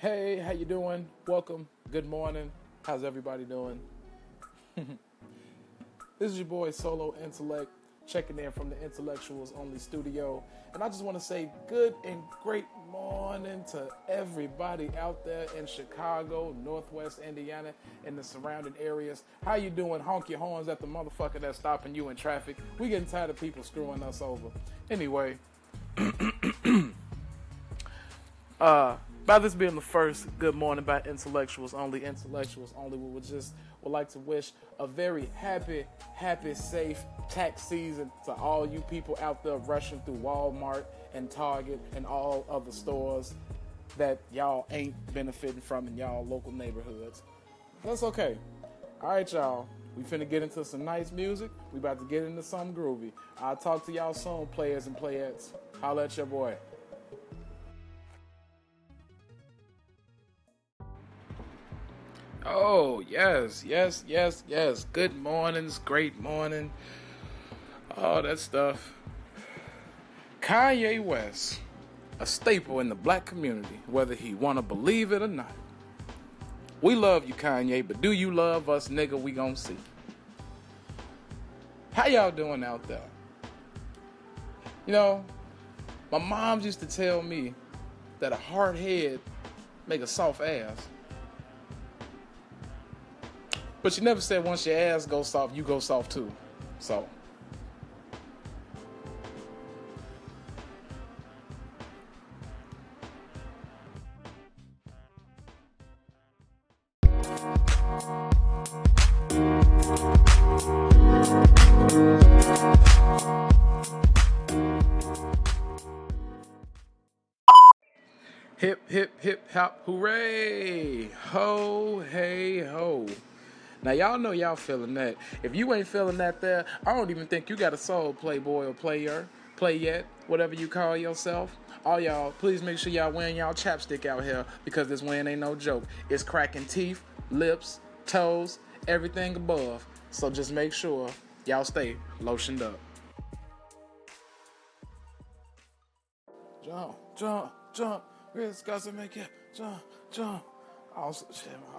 Hey, how you doing? Welcome. Good morning. How's everybody doing? this is your boy Solo Intellect checking in from the Intellectuals Only studio. And I just want to say good and great morning to everybody out there in Chicago, Northwest Indiana, and the surrounding areas. How you doing? Honk your horns at the motherfucker that's stopping you in traffic. We getting tired of people screwing us over. Anyway, uh, by this being the first good morning by intellectuals only, intellectuals only, we would just would like to wish a very happy, happy, safe tax season to all you people out there rushing through Walmart and Target and all other stores that y'all ain't benefiting from in y'all local neighborhoods. That's okay. All right, y'all. We finna get into some nice music. We about to get into some groovy. I'll talk to y'all soon, players and playettes. Holla at your boy. Oh, yes, yes, yes, yes. Good mornings, great morning, all that stuff. Kanye West, a staple in the black community, whether he want to believe it or not. We love you, Kanye, but do you love us, nigga? We gonna see. How y'all doing out there? You know, my mom used to tell me that a hard head make a soft ass. But she never said once your ass goes soft, you go soft too. So. Hip, hip, hip, hop, hooray! Ho, hey, ho. Now, y'all know y'all feeling that. If you ain't feeling that there, I don't even think you got a soul, playboy or player, play yet, whatever you call yourself. All y'all, please make sure y'all wearing y'all chapstick out here because this wind ain't no joke. It's cracking teeth, lips, toes, everything above. So just make sure y'all stay lotioned up. Jump, jump, jump. Risk got to make it. Jump, jump. Oh,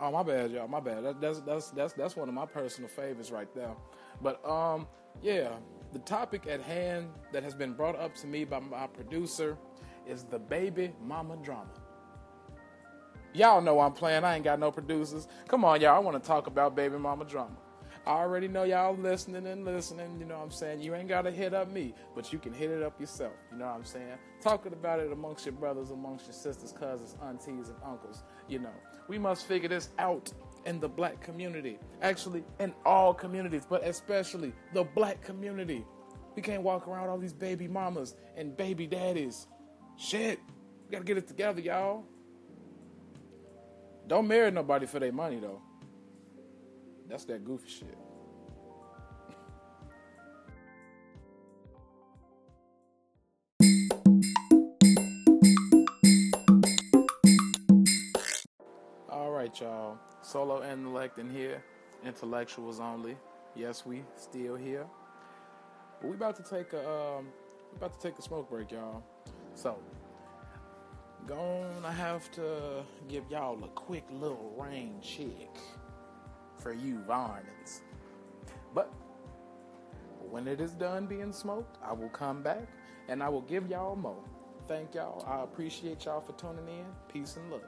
oh, my bad, y'all. My bad. That, that's that's that's that's one of my personal favorites right there. But um, yeah, the topic at hand that has been brought up to me by my producer is the baby mama drama. Y'all know I'm playing. I ain't got no producers. Come on, y'all. I want to talk about baby mama drama. I already know y'all listening and listening. You know what I'm saying? You ain't got to hit up me, but you can hit it up yourself. You know what I'm saying? Talking about it amongst your brothers, amongst your sisters, cousins, aunties, and uncles. You know, we must figure this out in the black community. Actually, in all communities, but especially the black community. We can't walk around all these baby mamas and baby daddies. Shit. We gotta get it together, y'all. Don't marry nobody for their money, though. That's that goofy shit. All right, y'all. Solo intellect in here. Intellectuals only. Yes, we still here. But we about to take a um, we about to take a smoke break, y'all. So, gonna have to give y'all a quick little rain check for you Varnins. But when it is done being smoked, I will come back and I will give y'all more. Thank y'all. I appreciate y'all for tuning in. Peace and love.